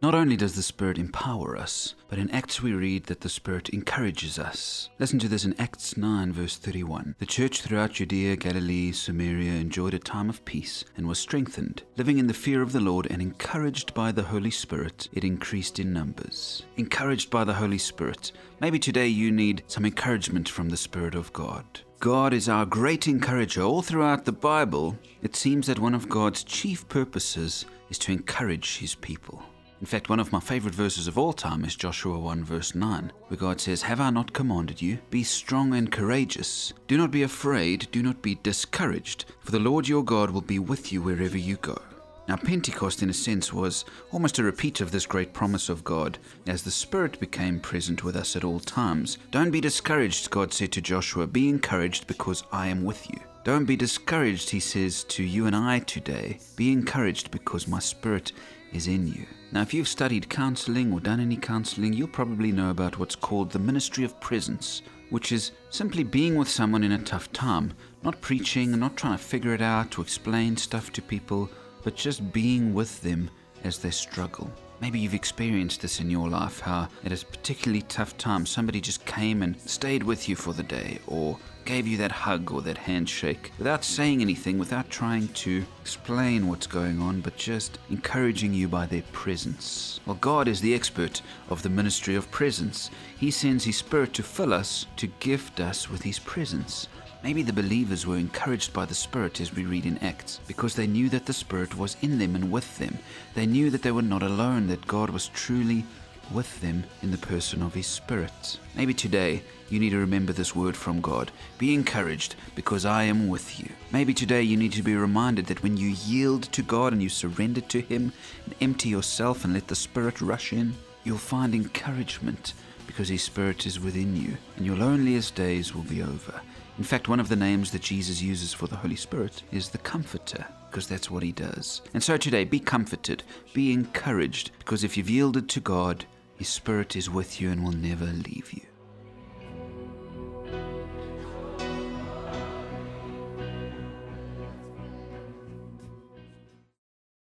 Not only does the Spirit empower us, but in Acts we read that the Spirit encourages us. Listen to this in Acts 9, verse 31. The church throughout Judea, Galilee, Samaria enjoyed a time of peace and was strengthened. Living in the fear of the Lord and encouraged by the Holy Spirit, it increased in numbers. Encouraged by the Holy Spirit. Maybe today you need some encouragement from the Spirit of God. God is our great encourager. All throughout the Bible, it seems that one of God's chief purposes is to encourage his people. In fact, one of my favorite verses of all time is Joshua 1, verse 9, where God says, Have I not commanded you? Be strong and courageous. Do not be afraid, do not be discouraged, for the Lord your God will be with you wherever you go. Now, Pentecost, in a sense, was almost a repeat of this great promise of God, as the Spirit became present with us at all times. Don't be discouraged, God said to Joshua. Be encouraged because I am with you. Don't be discouraged, he says to you and I today. Be encouraged because my Spirit is in you. Now, if you've studied counseling or done any counseling, you'll probably know about what's called the ministry of presence, which is simply being with someone in a tough time, not preaching not trying to figure it out to explain stuff to people, but just being with them as they struggle. Maybe you've experienced this in your life, how at a particularly tough time somebody just came and stayed with you for the day, or gave you that hug or that handshake without saying anything, without trying to explain what's going on, but just encouraging you by their presence. Well, God is the expert of the ministry of presence. He sends His Spirit to fill us, to gift us with His presence. Maybe the believers were encouraged by the Spirit as we read in Acts, because they knew that the Spirit was in them and with them. They knew that they were not alone, that God was truly with them in the person of His Spirit. Maybe today you need to remember this word from God. Be encouraged because I am with you. Maybe today you need to be reminded that when you yield to God and you surrender to Him and empty yourself and let the Spirit rush in, you'll find encouragement because His Spirit is within you and your loneliest days will be over. In fact, one of the names that Jesus uses for the Holy Spirit is the Comforter, because that's what he does. And so today, be comforted, be encouraged, because if you've yielded to God, his Spirit is with you and will never leave you.